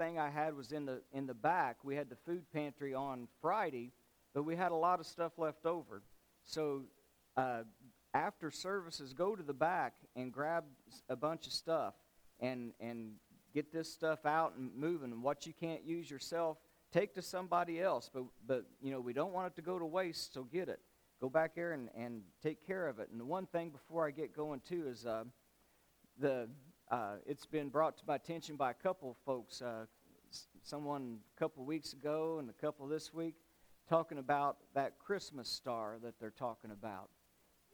thing I had was in the in the back. We had the food pantry on Friday, but we had a lot of stuff left over. So uh, after services, go to the back and grab a bunch of stuff and and get this stuff out and moving. What you can't use yourself, take to somebody else. But but you know we don't want it to go to waste, so get it. Go back there and, and take care of it. And the one thing before I get going too is uh, the uh, it's been brought to my attention by a couple of folks. Uh, someone a couple weeks ago and a couple this week talking about that Christmas star that they're talking about.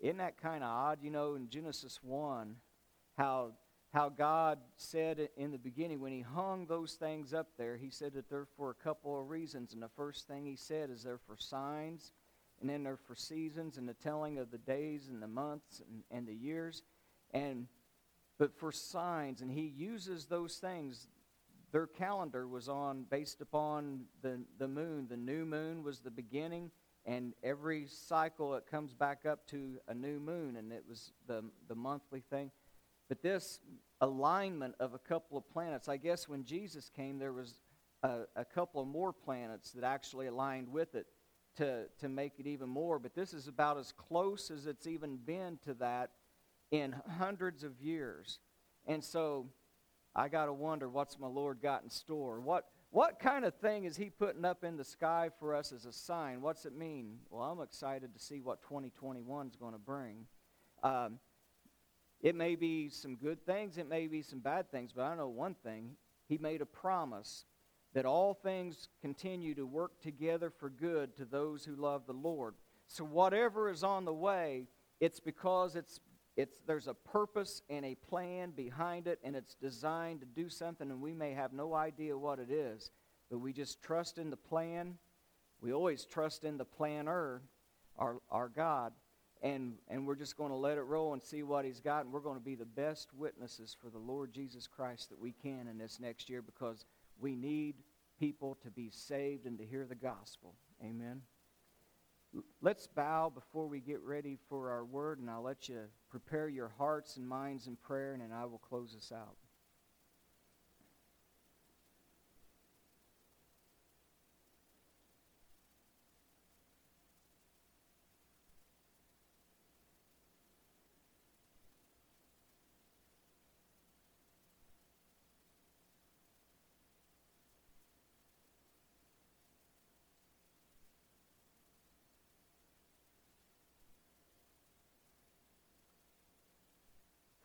Isn't that kind of odd? You know, in Genesis 1, how, how God said in the beginning, when He hung those things up there, He said that they're for a couple of reasons. And the first thing He said is they're for signs, and then they're for seasons and the telling of the days and the months and, and the years. And but for signs, and he uses those things. Their calendar was on based upon the, the moon. The new moon was the beginning, and every cycle it comes back up to a new moon, and it was the, the monthly thing. But this alignment of a couple of planets, I guess when Jesus came, there was a, a couple of more planets that actually aligned with it to, to make it even more. But this is about as close as it's even been to that in hundreds of years. And so I got to wonder what's my Lord got in store? What, what kind of thing is He putting up in the sky for us as a sign? What's it mean? Well, I'm excited to see what 2021 is going to bring. Um, it may be some good things, it may be some bad things, but I know one thing. He made a promise that all things continue to work together for good to those who love the Lord. So, whatever is on the way, it's because it's it's, there's a purpose and a plan behind it, and it's designed to do something, and we may have no idea what it is, but we just trust in the plan. We always trust in the planner, our, our God, and, and we're just going to let it roll and see what He's got, and we're going to be the best witnesses for the Lord Jesus Christ that we can in this next year because we need people to be saved and to hear the gospel. Amen. Let's bow before we get ready for our word, and I'll let you prepare your hearts and minds in prayer, and then I will close us out.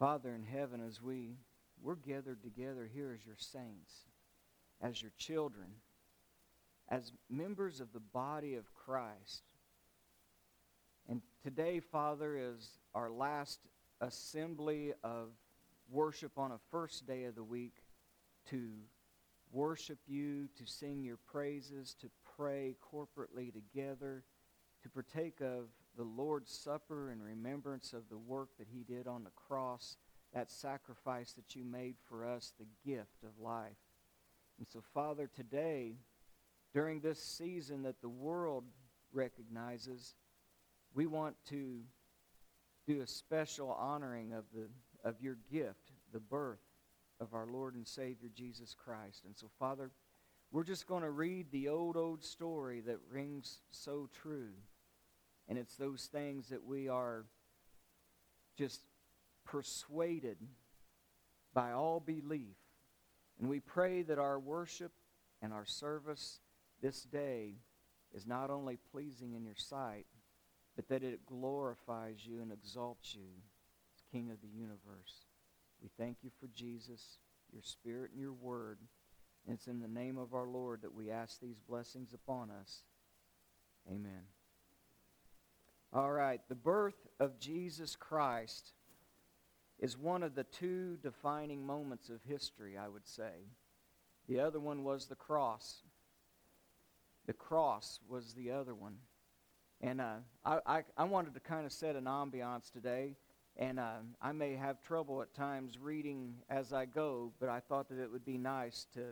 Father in heaven, as we we're gathered together here as your saints, as your children, as members of the body of Christ. And today, Father, is our last assembly of worship on a first day of the week to worship you, to sing your praises, to pray corporately together, to partake of the Lord's Supper in remembrance of the work that He did on the cross, that sacrifice that you made for us, the gift of life. And so, Father, today, during this season that the world recognizes, we want to do a special honoring of, the, of your gift, the birth of our Lord and Savior Jesus Christ. And so, Father, we're just going to read the old, old story that rings so true. And it's those things that we are just persuaded by all belief. And we pray that our worship and our service this day is not only pleasing in your sight, but that it glorifies you and exalts you as King of the universe. We thank you for Jesus, your Spirit, and your Word. And it's in the name of our Lord that we ask these blessings upon us. Amen. All right, the birth of Jesus Christ is one of the two defining moments of history, I would say. The other one was the cross. The cross was the other one. And uh, I, I, I, wanted to kind of set an ambiance today, and uh, I may have trouble at times reading as I go, but I thought that it would be nice to,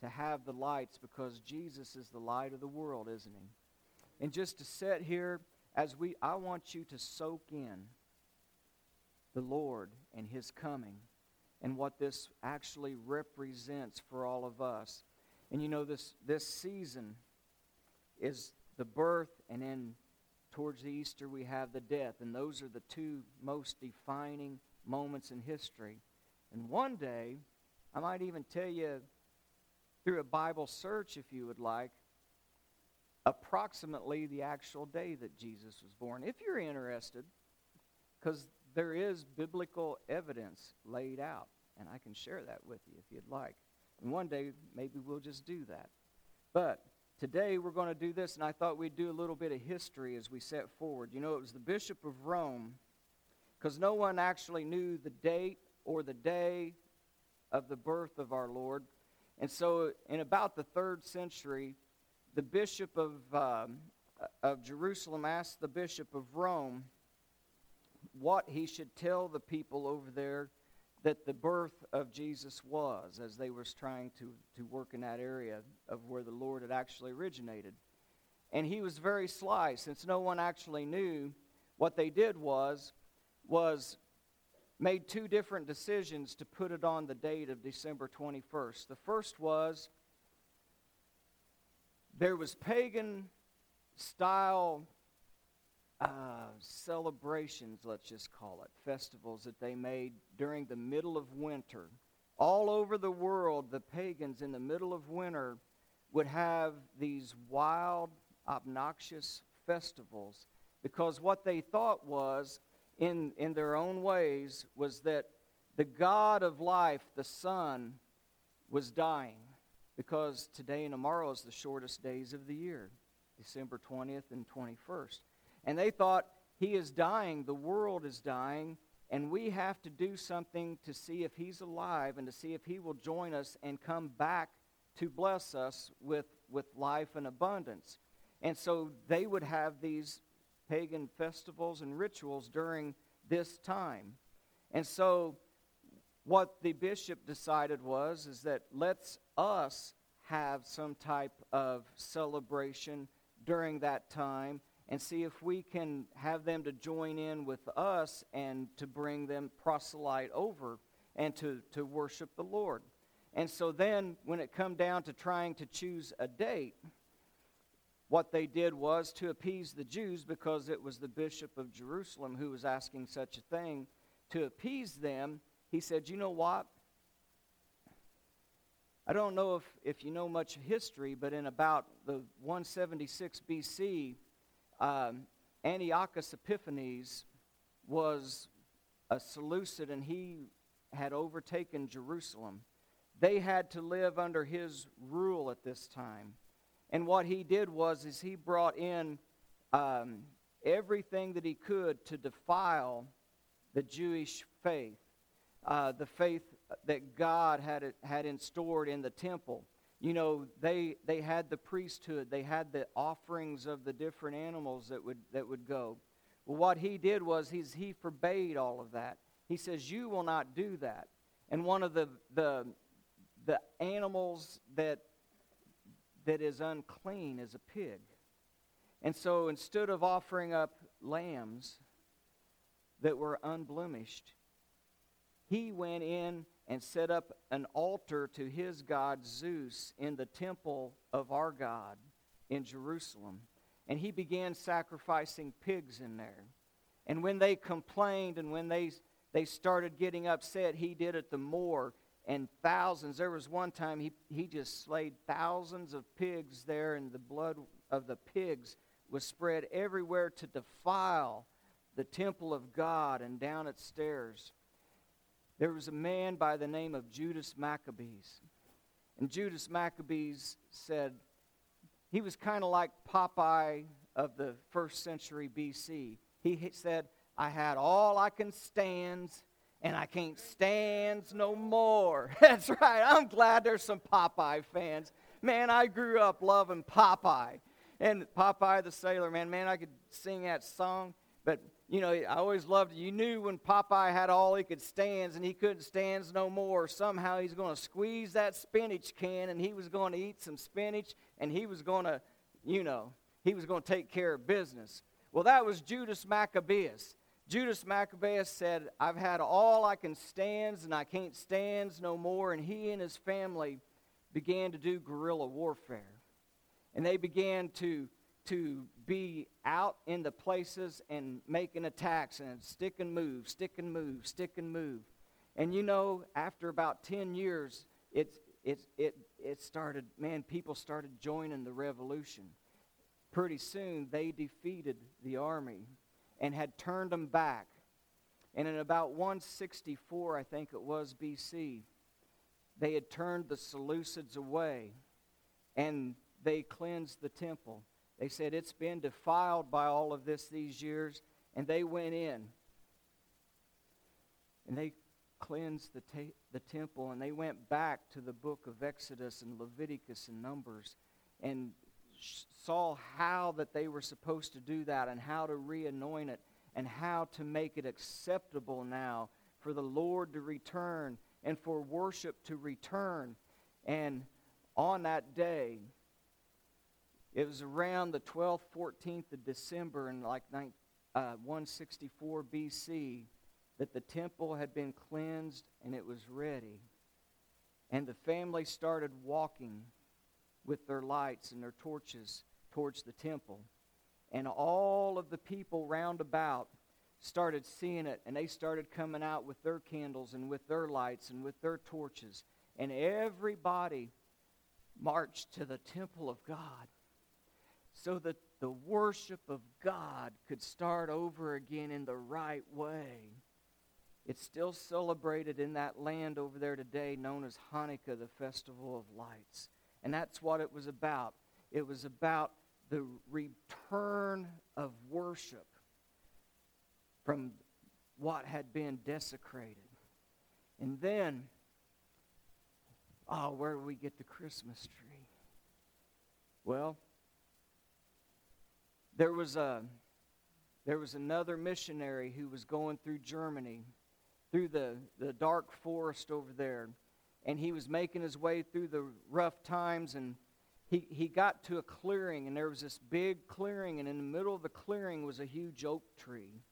to have the lights because Jesus is the light of the world, isn't he? And just to sit here as we I want you to soak in the Lord and his coming and what this actually represents for all of us. And you know, this, this season is the birth, and then towards the Easter, we have the death. And those are the two most defining moments in history. And one day, I might even tell you through a Bible search, if you would like, approximately the actual day that Jesus was born, if you're interested, because there is biblical evidence laid out, and I can share that with you if you'd like. And one day, maybe we'll just do that. But today, we're going to do this, and I thought we'd do a little bit of history as we set forward. You know, it was the Bishop of Rome, because no one actually knew the date or the day of the birth of our Lord. And so, in about the third century, the Bishop of, um, of Jerusalem asked the Bishop of Rome what he should tell the people over there that the birth of Jesus was as they were trying to, to work in that area of where the Lord had actually originated. And he was very sly since no one actually knew what they did was was made two different decisions to put it on the date of December 21st. The first was there was pagan style uh, celebrations, let's just call it, festivals that they made during the middle of winter. All over the world, the pagans in the middle of winter would have these wild, obnoxious festivals because what they thought was, in, in their own ways, was that the God of life, the sun, was dying because today and tomorrow is the shortest days of the year, December 20th and 21st. And they thought, He is dying, the world is dying, and we have to do something to see if He's alive and to see if He will join us and come back to bless us with, with life and abundance. And so they would have these pagan festivals and rituals during this time. And so what the bishop decided was is that let's us have some type of celebration during that time and see if we can have them to join in with us and to bring them proselyte over and to, to worship the Lord. And so then, when it come down to trying to choose a date, what they did was to appease the Jews because it was the bishop of Jerusalem who was asking such a thing. To appease them, he said, You know what? I don't know if, if you know much history, but in about the 176 BC, um, Antiochus Epiphanes was a Seleucid and he had overtaken Jerusalem. They had to live under his rule at this time. And what he did was is he brought in um, everything that he could to defile the Jewish faith, uh, the faith that God had, had instaured in the temple. You know, they, they had the priesthood, they had the offerings of the different animals that would, that would go. Well, what he did was he's, he forbade all of that. He says, You will not do that. And one of the, the, the animals that, that is unclean is a pig. And so instead of offering up lambs that were unblemished, he went in and set up an altar to his god Zeus in the temple of our God in Jerusalem. And he began sacrificing pigs in there. And when they complained and when they, they started getting upset, he did it the more. And thousands, there was one time he, he just slayed thousands of pigs there, and the blood of the pigs was spread everywhere to defile the temple of God and down its stairs there was a man by the name of Judas Maccabees. And Judas Maccabees said, he was kind of like Popeye of the first century BC. He said, I had all I can stand, and I can't stand no more. That's right. I'm glad there's some Popeye fans. Man, I grew up loving Popeye. And Popeye the Sailor, man, man, I could sing that song. But you know, I always loved it. You knew when Popeye had all he could stands and he couldn't stands no more. Somehow he's going to squeeze that spinach can and he was going to eat some spinach and he was going to, you know, he was going to take care of business. Well, that was Judas Maccabeus. Judas Maccabeus said, I've had all I can stands and I can't stands no more. And he and his family began to do guerrilla warfare. And they began to, to be out in the places and making attacks and stick and move, stick and move, stick and move. And you know, after about 10 years, it's, it, it, it started, man, people started joining the revolution. Pretty soon, they defeated the army and had turned them back. And in about 164, I think it was BC, they had turned the Seleucids away and they cleansed the temple. They said it's been defiled by all of this these years, and they went in and they cleansed the, ta- the temple and they went back to the book of Exodus and Leviticus and Numbers and saw how that they were supposed to do that and how to re-anoint it and how to make it acceptable now for the Lord to return and for worship to return. And on that day, it was around the 12th, 14th of December in like uh, 164 BC that the temple had been cleansed and it was ready. And the family started walking with their lights and their torches towards the temple. And all of the people round about started seeing it, and they started coming out with their candles and with their lights and with their torches. And everybody marched to the temple of God so that the worship of God could start over again in the right way. It's still celebrated in that land over there today, known as Hanukkah, the Festival of Lights. And that's what it was about. It was about the return of worship from what had been desecrated. And then, oh, where do we get the Christmas tree? Well, there was a there was another missionary who was going through Germany through the, the dark forest over there. And he was making his way through the rough times, and he, he got to a clearing, and there was this big clearing, and in the middle of the clearing was a huge oak tree.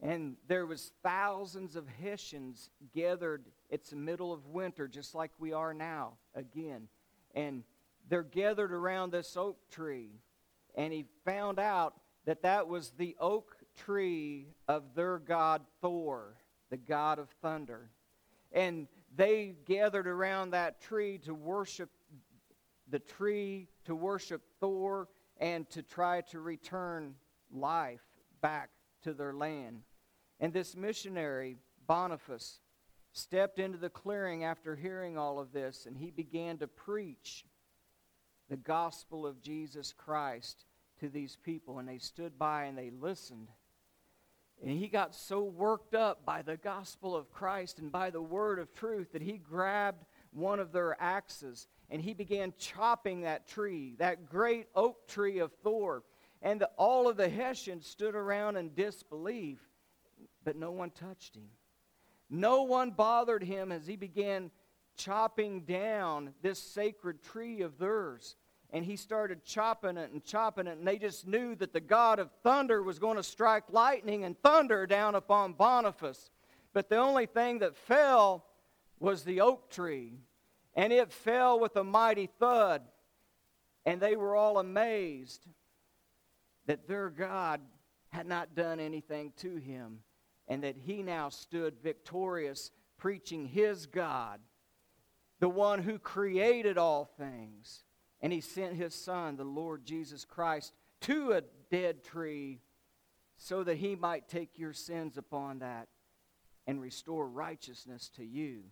And there was thousands of Hessians gathered. It's the middle of winter, just like we are now, again. And they're gathered around this oak tree. And he found out that that was the oak tree of their god Thor the God of thunder. And they gathered around that tree to worship the tree, to worship Thor, and to try to return life back to their land. And this missionary, Boniface, stepped into the clearing after hearing all of this, and he began to preach the gospel of Jesus Christ to these people. And they stood by and they listened. And he got so worked up by the gospel of Christ and by the word of truth that he grabbed one of their axes and he began chopping that tree, that great oak tree of Thor. And the, all of the Hessians stood around in disbelief, but no one touched him. No one bothered him as he began chopping down this sacred tree of theirs and he started chopping it and chopping it, and they just knew that the God of thunder was going to strike lightning and thunder down upon Boniface. But the only thing that fell was the oak tree, and it fell with a mighty thud. And they were all amazed that their God had not done anything to him, and that he now stood victorious, preaching his God, the one who created all things and he sent his son, the Lord Jesus Christ, to a dead tree so that he might take your sins upon that and restore righteousness to you.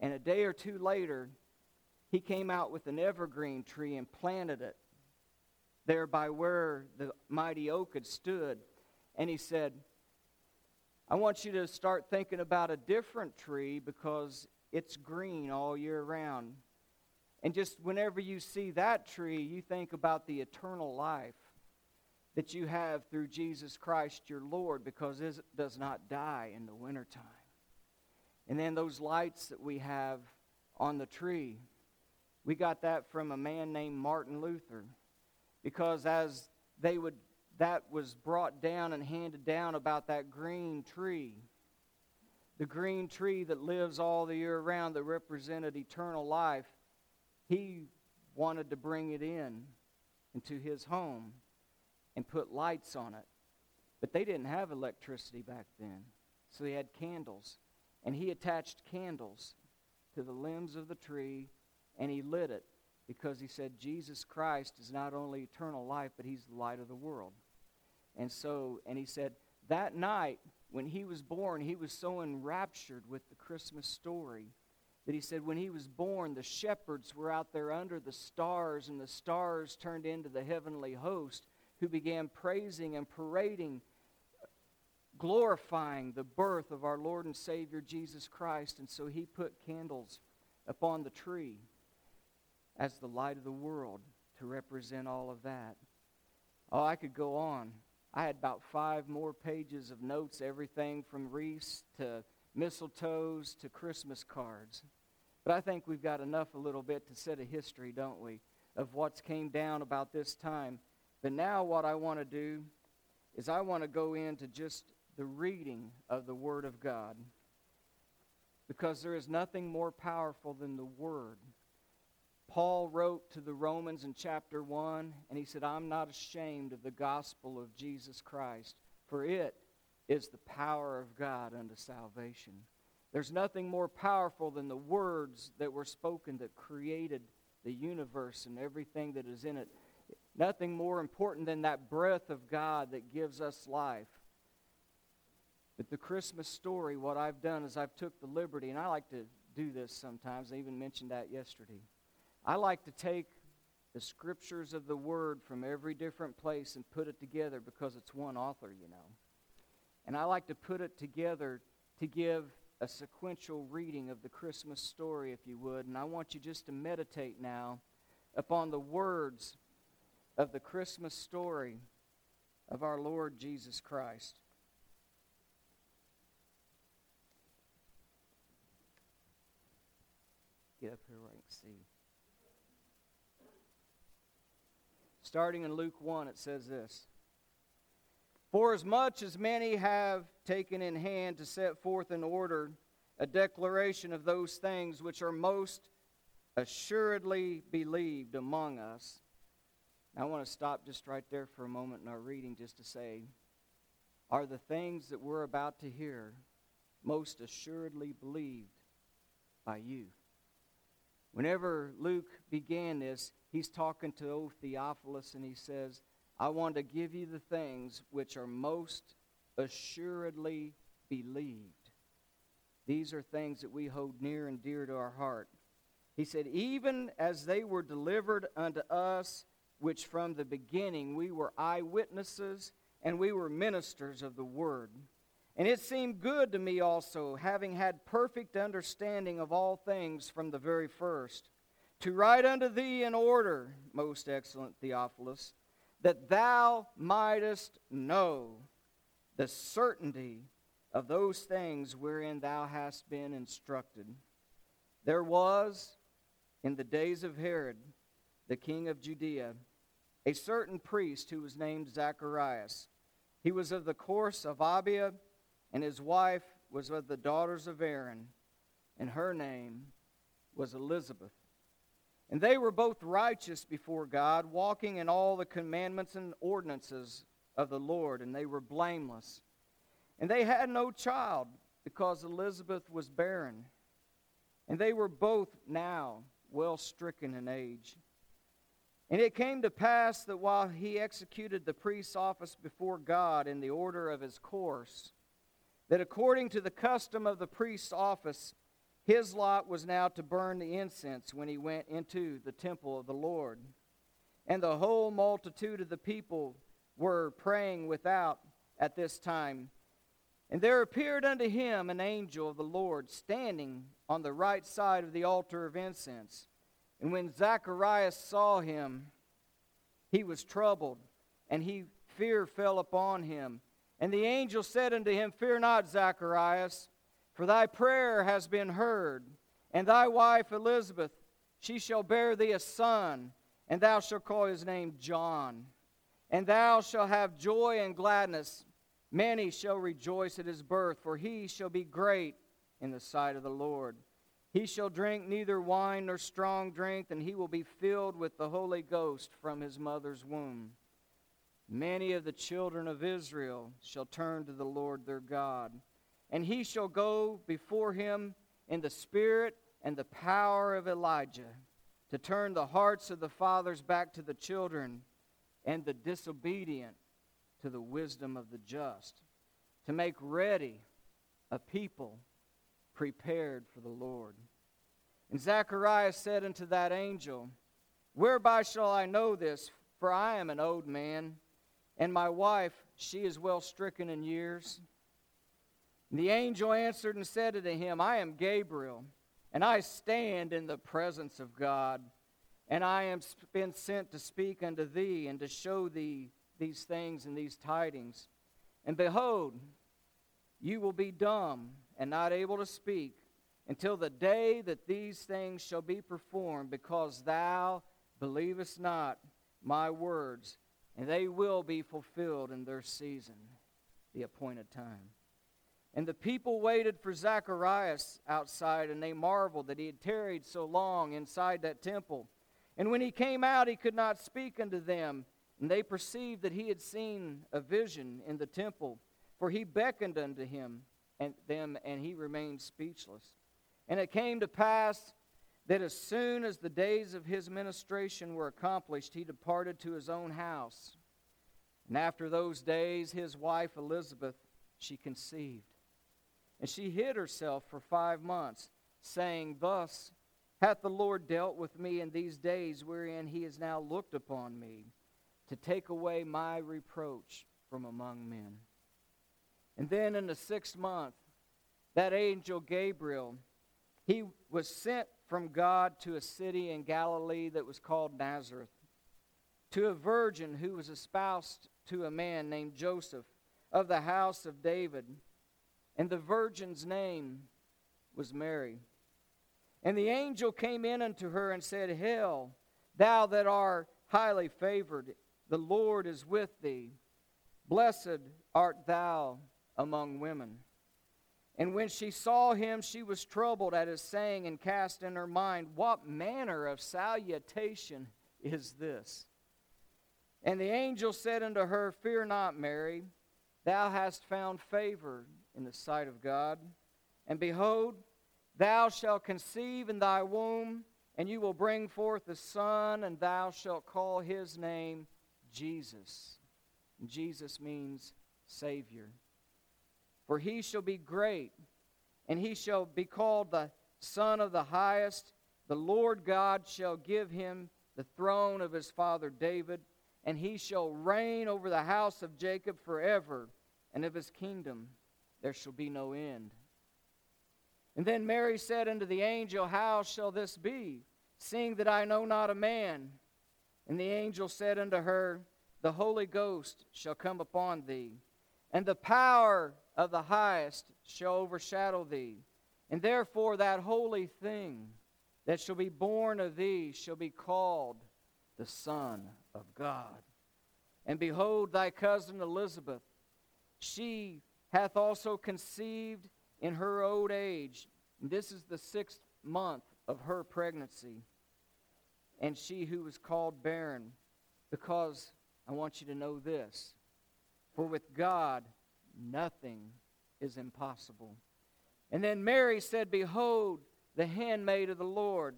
And a day or two later, he came out with an evergreen tree and planted it there by where the mighty oak had stood. And he said, I want you to start thinking about a different tree because it's green all year round. And just whenever you see that tree, you think about the eternal life that you have through Jesus Christ your Lord because it does not die in the wintertime. And then those lights that we have on the tree, we got that from a man named Martin Luther because as they would that was brought down and handed down about that green tree the green tree that lives all the year round that represented eternal life he wanted to bring it in into his home and put lights on it. But they didn't have electricity back then. So he had candles. And he attached candles to the limbs of the tree and he lit it because he said Jesus Christ is not only eternal life, but he's the light of the world. And so, and he said, that night when he was born, he was so enraptured with the Christmas story that he said when he was born, the shepherds were out there under the stars, and the stars turned into the heavenly host who began praising and parading, glorifying the birth of our Lord and Savior Jesus Christ. And so he put candles upon the tree as the light of the world to represent all of that. Oh, I could go on. I had about five more pages of notes, everything from wreaths to mistletoes to Christmas cards. But I think we've got enough a little bit to set a history, don't we, of what's came down about this time. But now what I want to do is I want to go into just the reading of the Word of God. Because there is nothing more powerful than the Word. Paul wrote to the Romans in chapter 1, and he said, I'm not ashamed of the gospel of Jesus Christ, for it is the power of God unto salvation. There's nothing more powerful than the words that were spoken that created the universe and everything that is in it. Nothing more important than that breath of God that gives us life. But the Christmas story, what I've done is I've took the liberty, and I like to do this sometimes. I even mentioned that yesterday. I like to take the scriptures of the Word from every different place and put it together because it's one author, you know. And I like to put it together to give a sequential reading of the Christmas story, if you would. And I want you just to meditate now upon the words of the Christmas story of our Lord Jesus Christ. Get up here where I can see. Starting in Luke 1, it says this For as much as many have taken in hand to set forth in order a declaration of those things which are most assuredly believed among us. Now, I want to stop just right there for a moment in our reading just to say, are the things that we're about to hear most assuredly believed by you? Whenever Luke began this, he's talking to old Theophilus and he says, I want to give you the things which are most assuredly believed. These are things that we hold near and dear to our heart. He said, Even as they were delivered unto us, which from the beginning we were eyewitnesses and we were ministers of the word. And it seemed good to me also, having had perfect understanding of all things from the very first, to write unto thee in order, most excellent Theophilus, that thou mightest know the certainty of those things wherein thou hast been instructed. There was, in the days of Herod, the king of Judea, a certain priest who was named Zacharias. He was of the course of Abia, and his wife was of the daughters of Aaron, and her name was Elizabeth. And they were both righteous before God, walking in all the commandments and ordinances of the Lord, and they were blameless. And they had no child because Elizabeth was barren. And they were both now well stricken in age. And it came to pass that while he executed the priest's office before God in the order of his course, that according to the custom of the priest's office, his lot was now to burn the incense when he went into the temple of the Lord. And the whole multitude of the people were praying without at this time. And there appeared unto him an angel of the Lord standing on the right side of the altar of incense. And when Zacharias saw him, he was troubled, and he fear fell upon him. And the angel said unto him, Fear not, Zacharias, for thy prayer has been heard, and thy wife Elizabeth, she shall bear thee a son, and thou shalt call his name John. And thou shalt have joy and gladness. Many shall rejoice at his birth, for he shall be great in the sight of the Lord. He shall drink neither wine nor strong drink, and he will be filled with the Holy Ghost from his mother's womb. Many of the children of Israel shall turn to the Lord their God, and he shall go before him in the spirit and the power of Elijah, to turn the hearts of the fathers back to the children, and the disobedient to the wisdom of the just, to make ready a people prepared for the Lord. And Zacharias said unto that angel, Whereby shall I know this? For I am an old man, and my wife, she is well stricken in years. The angel answered and said unto him, I am Gabriel, and I stand in the presence of God, and I am been sent to speak unto thee and to show thee these things and these tidings. And behold, you will be dumb and not able to speak until the day that these things shall be performed, because thou believest not my words, and they will be fulfilled in their season, the appointed time. And the people waited for Zacharias outside, and they marveled that he had tarried so long inside that temple. And when he came out, he could not speak unto them. And they perceived that he had seen a vision in the temple, for he beckoned unto him and them, and he remained speechless. And it came to pass that as soon as the days of his ministration were accomplished, he departed to his own house. And after those days, his wife Elizabeth, she conceived. And she hid herself for five months, saying, Thus hath the Lord dealt with me in these days wherein he has now looked upon me, to take away my reproach from among men. And then in the sixth month, that angel Gabriel, he was sent from God to a city in Galilee that was called Nazareth, to a virgin who was espoused to a man named Joseph of the house of David. And the virgin's name was Mary. And the angel came in unto her and said, Hail, thou that art highly favored, the Lord is with thee. Blessed art thou among women. And when she saw him, she was troubled at his saying and cast in her mind, What manner of salutation is this? And the angel said unto her, Fear not, Mary, thou hast found favor in the sight of God. And behold, thou shalt conceive in thy womb, and you will bring forth a son, and thou shalt call his name Jesus. And Jesus means Savior. For he shall be great, and he shall be called the Son of the Highest. The Lord God shall give him the throne of his father David, and he shall reign over the house of Jacob forever, and of his kingdom there shall be no end. And then Mary said unto the angel, How shall this be, seeing that I know not a man? And the angel said unto her, The Holy Ghost shall come upon thee, and the power of the highest shall overshadow thee. And therefore, that holy thing that shall be born of thee shall be called the Son of God. And behold, thy cousin Elizabeth, she hath also conceived in her old age. This is the sixth month of her pregnancy. And she who was called barren, because I want you to know this for with God, nothing is impossible. And then Mary said, Behold, the handmaid of the Lord,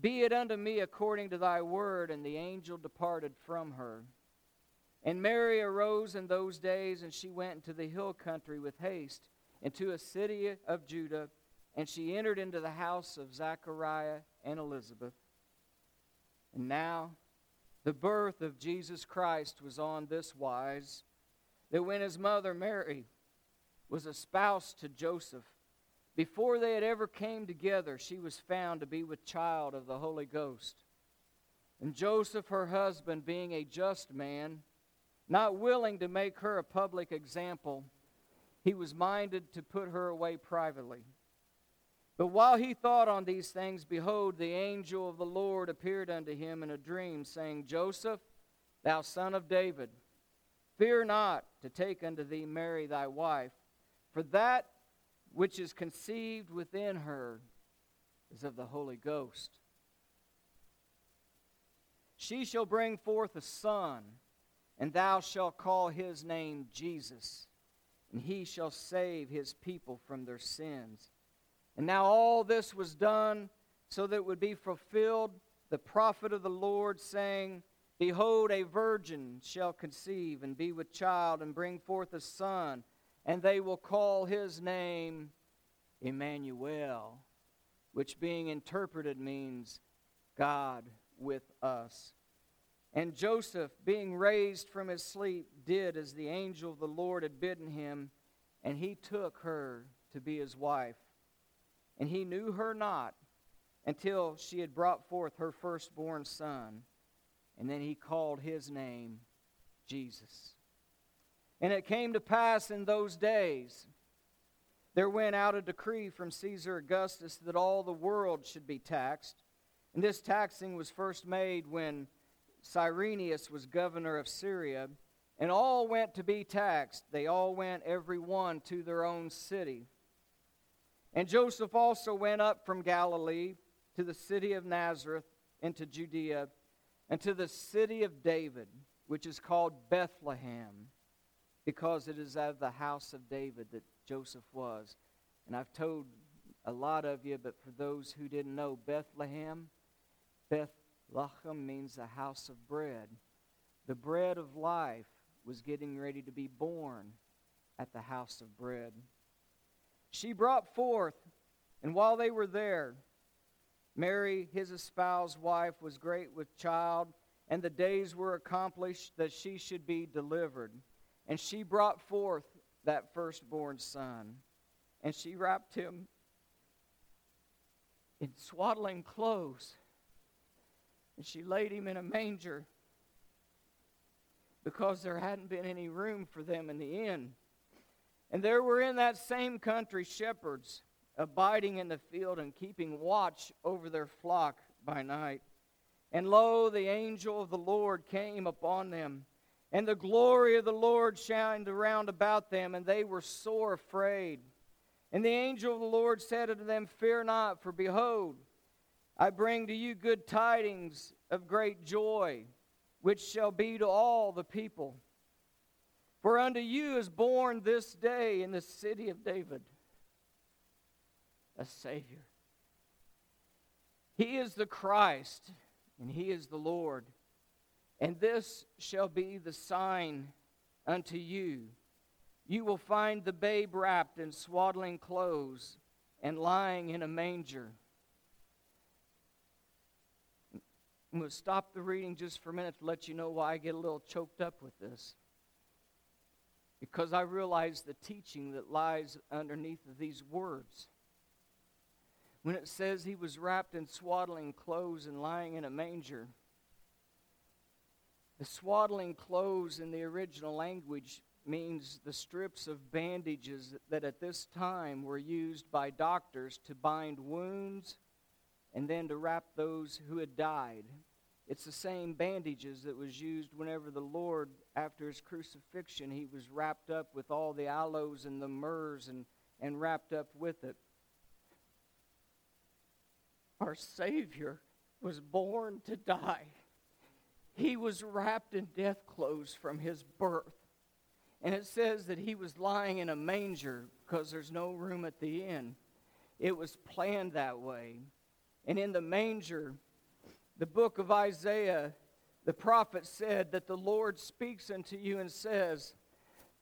be it unto me according to thy word. And the angel departed from her. And Mary arose in those days, and she went into the hill country with haste, into a city of Judah, and she entered into the house of Zachariah and Elizabeth. And now the birth of Jesus Christ was on this wise that when his mother Mary was espoused to Joseph, before they had ever came together, she was found to be with child of the Holy Ghost. And Joseph, her husband, being a just man, not willing to make her a public example, he was minded to put her away privately. But while he thought on these things, behold, the angel of the Lord appeared unto him in a dream, saying, Joseph, thou son of David, Fear not to take unto thee Mary thy wife, for that which is conceived within her is of the Holy Ghost. She shall bring forth a son, and thou shalt call his name Jesus, and he shall save his people from their sins. And now all this was done so that it would be fulfilled the prophet of the Lord, saying, Behold, a virgin shall conceive and be with child and bring forth a son, and they will call his name Emmanuel, which being interpreted means God with us. And Joseph, being raised from his sleep, did as the angel of the Lord had bidden him, and he took her to be his wife. And he knew her not until she had brought forth her firstborn son, and then he called his name Jesus. And it came to pass in those days there went out a decree from Caesar Augustus that all the world should be taxed. And this taxing was first made when Cyrenius was governor of Syria. And all went to be taxed. They all went, every one, to their own city. And Joseph also went up from Galilee to the city of Nazareth into Judea, and to the city of David, which is called Bethlehem, because it is of the house of David that Joseph was. And I've told a lot of you, but for those who didn't know, Bethlehem, Bethlehem, Bethlehem means the house of bread. The bread of life was getting ready to be born at the house of bread. She brought forth, and while they were there, Mary, his espoused wife, was great with child, and the days were accomplished that she should be delivered. And she brought forth that firstborn son. And she wrapped him in swaddling clothes. And she laid him in a manger because there hadn't been any room for them in the inn. And there were in that same country shepherds abiding in the field and keeping watch over their flock by night. And lo, the angel of the Lord came upon them and the glory of the Lord shined around about them, and they were sore afraid. And the angel of the Lord said unto them, Fear not, for behold, I bring to you good tidings of great joy, which shall be to all the people. For unto you is born this day in the city of David a Savior. He is the Christ, and He is the Lord. And this shall be the sign unto you. You will find the babe wrapped in swaddling clothes and lying in a manger. I'm going to stop the reading just for a minute to let you know why I get a little choked up with this. Because I realize the teaching that lies underneath these words. When it says he was wrapped in swaddling clothes and lying in a manger, the swaddling clothes in the original language means the strips of bandages that at this time were used by doctors to bind wounds and then to wrap those who had died. It's the same bandages that was used whenever the Lord, after his crucifixion, he was wrapped up with all the aloes and the myrrhs and, and wrapped up with it. Our Savior was born to die. He was wrapped in death clothes from his birth. And it says that he was lying in a manger because there's no room at the inn. It was planned that way. And in the manger, the book of Isaiah, the prophet said that the Lord speaks unto you and says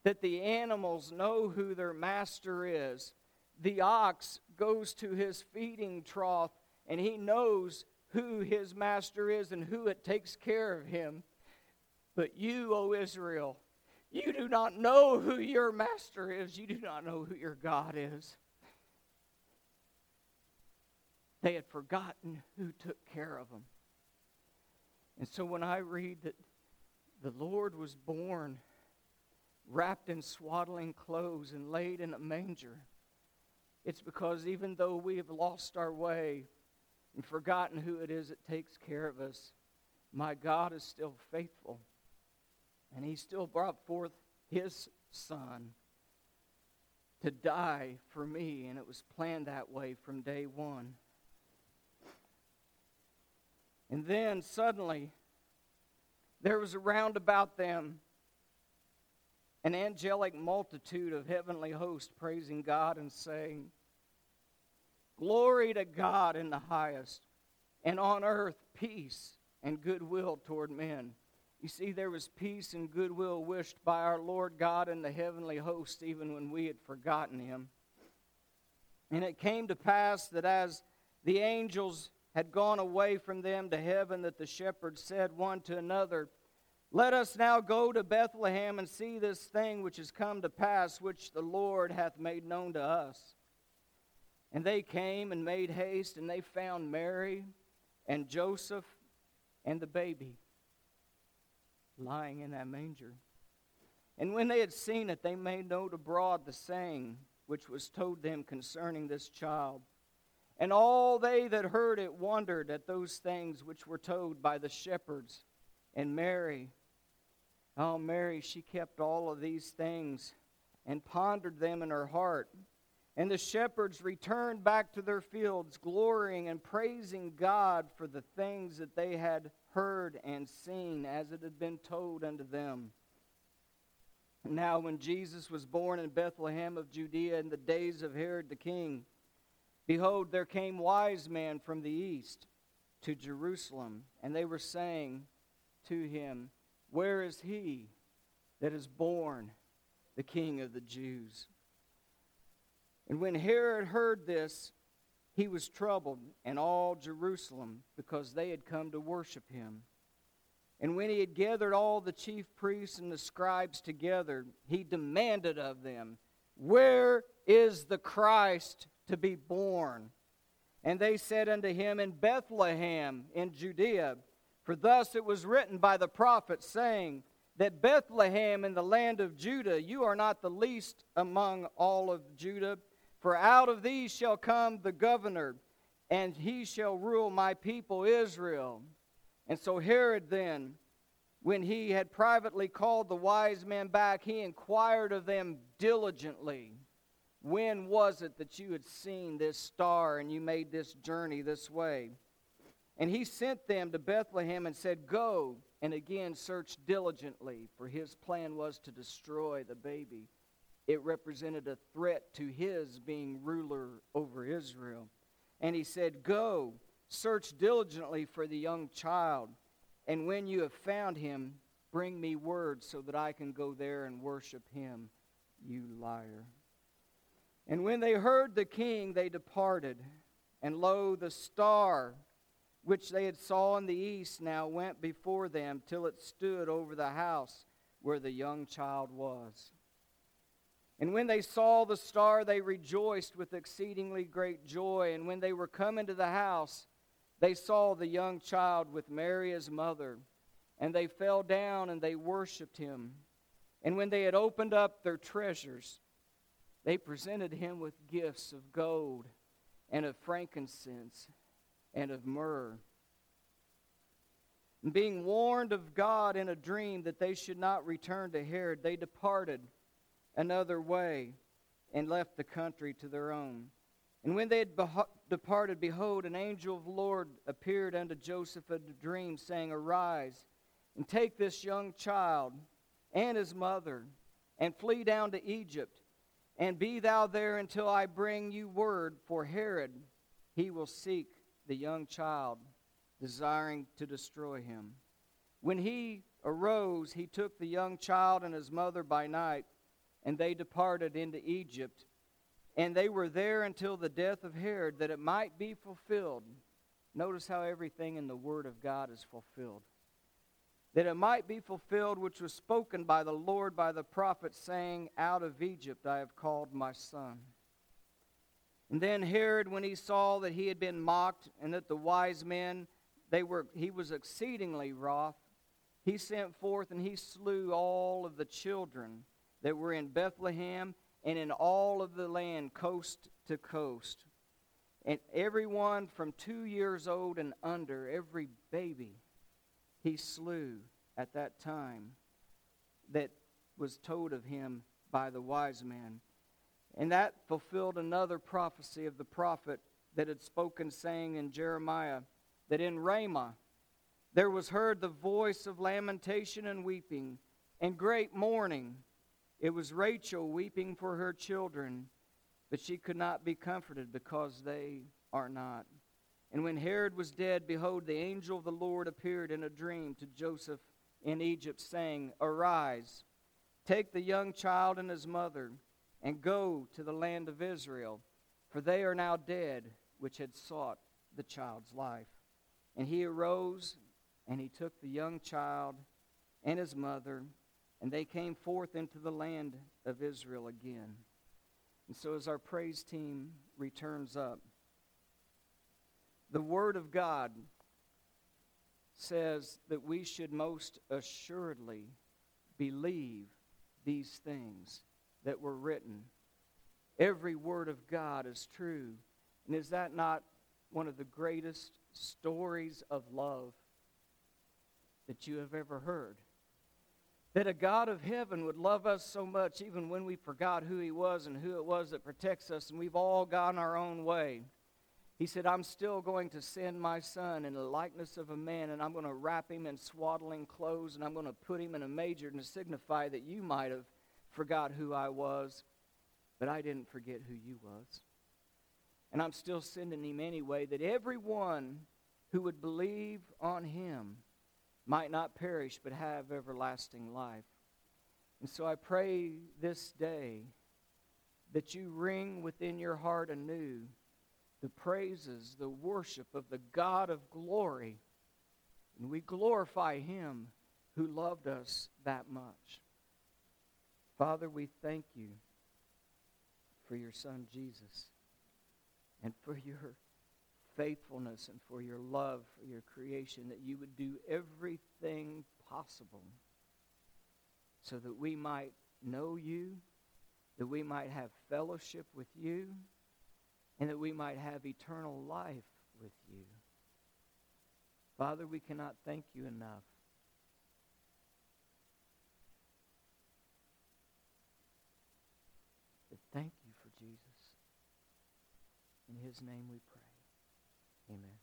that the animals know who their master is. The ox goes to his feeding trough and he knows who his master is and who it takes care of him. But you, O Israel, you do not know who your master is. You do not know who your God is. They had forgotten who took care of them. And so when I read that the Lord was born wrapped in swaddling clothes and laid in a manger, it's because even though we have lost our way, and forgotten who it is that takes care of us, my God is still faithful. And He still brought forth His Son to die for me, and it was planned that way from day one. And then suddenly, there was around about them an angelic multitude of heavenly hosts praising God and saying, Glory to God in the highest, and on earth peace and goodwill toward men. You see, there was peace and goodwill wished by our Lord God in the heavenly host, even when we had forgotten him. And it came to pass that as the angels had gone away from them to heaven, that the shepherds said one to another, Let us now go to Bethlehem and see this thing which has come to pass, which the Lord hath made known to us. And they came and made haste, and they found Mary and Joseph and the baby lying in that manger. And when they had seen it, they made known abroad the saying which was told them concerning this child. And all they that heard it wondered at those things which were told by the shepherds. And Mary, oh, Mary, she kept all of these things and pondered them in her heart. And the shepherds returned back to their fields, glorying and praising God for the things that they had heard and seen as it had been told unto them. Now, when Jesus was born in Bethlehem of Judea in the days of Herod the king, behold, there came wise men from the east to Jerusalem, and they were saying to him, Where is he that is born the king of the Jews? And when Herod heard this, he was troubled, and all Jerusalem, because they had come to worship him. And when he had gathered all the chief priests and the scribes together, he demanded of them, Where is the Christ to be born? And they said unto him, In Bethlehem in Judea. For thus it was written by the prophet, saying, That Bethlehem in the land of Judah, you are not the least among all of Judah for out of these shall come the governor, and he shall rule my people Israel. And so Herod then, when he had privately called the wise men back, he inquired of them diligently, When was it that you had seen this star and you made this journey this way? And he sent them to Bethlehem and said, Go and again search diligently, for his plan was to destroy the baby it represented a threat to his being ruler over Israel. And he said, Go, search diligently for the young child, and when you have found him, bring me word so that I can go there and worship him, you liar. And when they heard the king, they departed. And lo, the star which they had saw in the east now went before them till it stood over the house where the young child was. And when they saw the star, they rejoiced with exceedingly great joy. And when they were come into the house, they saw the young child with Mary his mother. And they fell down and they worshiped him. And when they had opened up their treasures, they presented him with gifts of gold and of frankincense and of myrrh. And being warned of God in a dream that they should not return to Herod, they departed another way and left the country to their own. And when they had beho- departed, behold, an angel of the Lord appeared unto Joseph in a dream, saying, Arise and take this young child and his mother and flee down to Egypt, and be thou there until I bring you word, for Herod he will seek the young child, desiring to destroy him. When he arose, he took the young child and his mother by night and they departed into Egypt. And they were there until the death of Herod, that it might be fulfilled. Notice how everything in the Word of God is fulfilled. That it might be fulfilled which was spoken by the Lord by the prophet, saying, Out of Egypt I have called my son. And then Herod, when he saw that he had been mocked, and that the wise men, they were, he was exceedingly wroth. He sent forth and he slew all of the children that were in Bethlehem and in all of the land, coast to coast. And everyone from two years old and under, every baby, he slew at that time that was told of him by the wise men. And that fulfilled another prophecy of the prophet that had spoken, saying in Jeremiah, that in Ramah there was heard the voice of lamentation and weeping, and great mourning. It was Rachel weeping for her children, but she could not be comforted because they are not. And when Herod was dead, behold, the angel of the Lord appeared in a dream to Joseph in Egypt, saying, Arise, take the young child and his mother, and go to the land of Israel, for they are now dead which had sought the child's life. And he arose and he took the young child and his mother, and they came forth into the land of Israel again. And so, as our praise team returns up, the Word of God says that we should most assuredly believe these things that were written. Every word of God is true. And is that not one of the greatest stories of love that you have ever heard. That a God of heaven would love us so much, even when we forgot who He was and who it was that protects us, and we've all gone our own way. He said, I'm still going to send my son in the likeness of a man, and I'm going to wrap him in swaddling clothes, and I'm going to put him in a manger to signify that you might have forgot who I was, but I didn't forget who you was. And I'm still sending him anyway, that everyone who would believe on him might not perish but have everlasting life. And so I pray this day that you ring within your heart anew the praises, the worship of the God of glory. And we glorify him who loved us that much. Father, we thank you for your son Jesus and for your faithfulness and for your love for your creation, that you would do everything possible so that we might know you, that we might have fellowship with you, and that we might have eternal life with you. Father, we cannot thank you enough. But thank you for Jesus. In his name we pray. Amen.